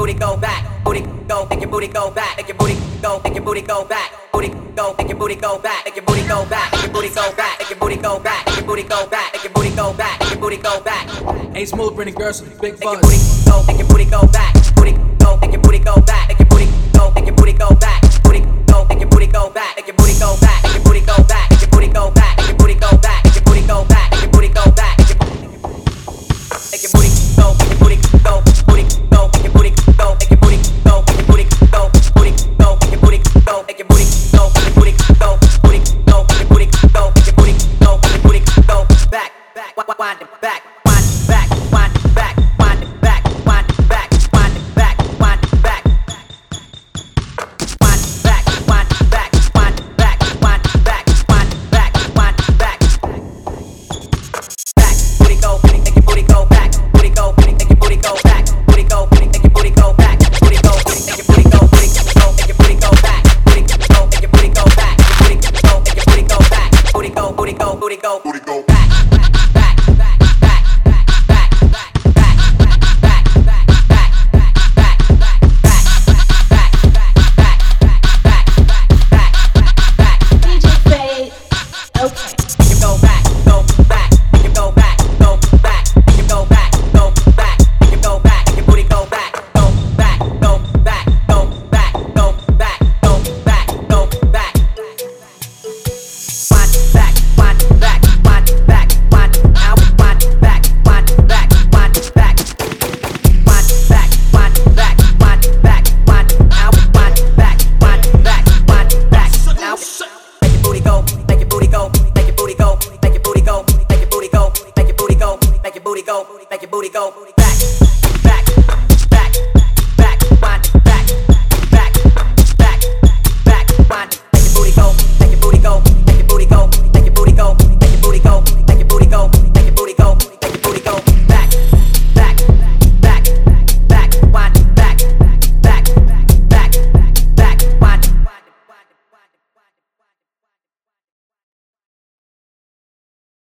booty go back, booty go, make your booty go back, make your booty go, make your booty go back, booty go, make your booty go back, make your booty go back, make your booty go back, make your booty go back, make your booty go back, make your booty go back, make your booty go back. Ain't smooth, Brennan girls, big fuzz. Make your booty go, make your booty go back, booty go, make your booty go back, make your booty go, make your wind it back, back, back, back, back, back, back. Back, back, back, back, back, back. Back, booty go, booty go back, booty go, back, back, back, back, back, back. booty back.